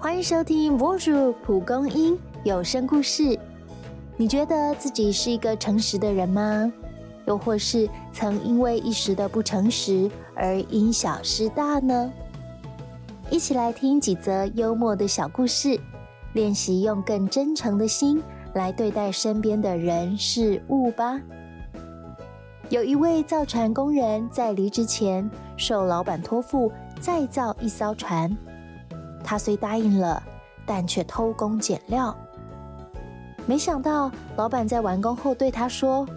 欢迎收听《Bonjour 蒲公英有声故事》。你觉得自己是一个诚实的人吗？又或是曾因为一时的不诚实而因小失大呢？一起来听几则幽默的小故事，练习用更真诚的心来对待身边的人事物吧。有一位造船工人在离职前，受老板托付再造一艘船。他虽答应了，但却偷工减料。没想到，老板在完工后对他说：“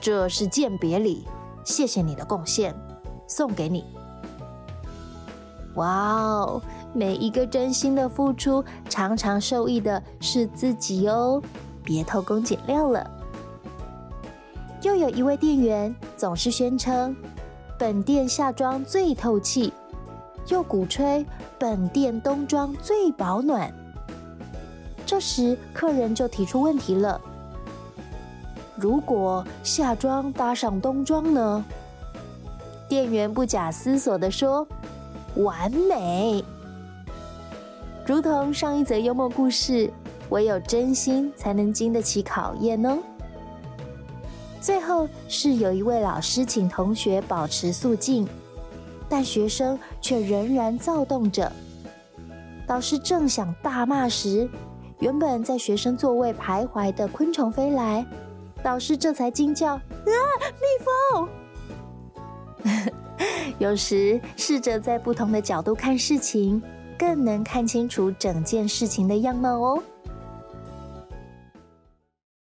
这是鉴别礼，谢谢你的贡献，送给你。”哇哦！每一个真心的付出，常常受益的是自己哦，别偷工减料了。又有一位店员总是宣称本店夏装最透气，又鼓吹本店冬装最保暖。这时客人就提出问题了：如果夏装搭上冬装呢？店员不假思索地说：“完美。”如同上一则幽默故事，唯有真心才能经得起考验哦。最后是有一位老师请同学保持肃静，但学生却仍然躁动着。老师正想大骂时，原本在学生座位徘徊的昆虫飞来，老师这才惊叫：“啊，蜜蜂！” 有时试着在不同的角度看事情，更能看清楚整件事情的样貌哦。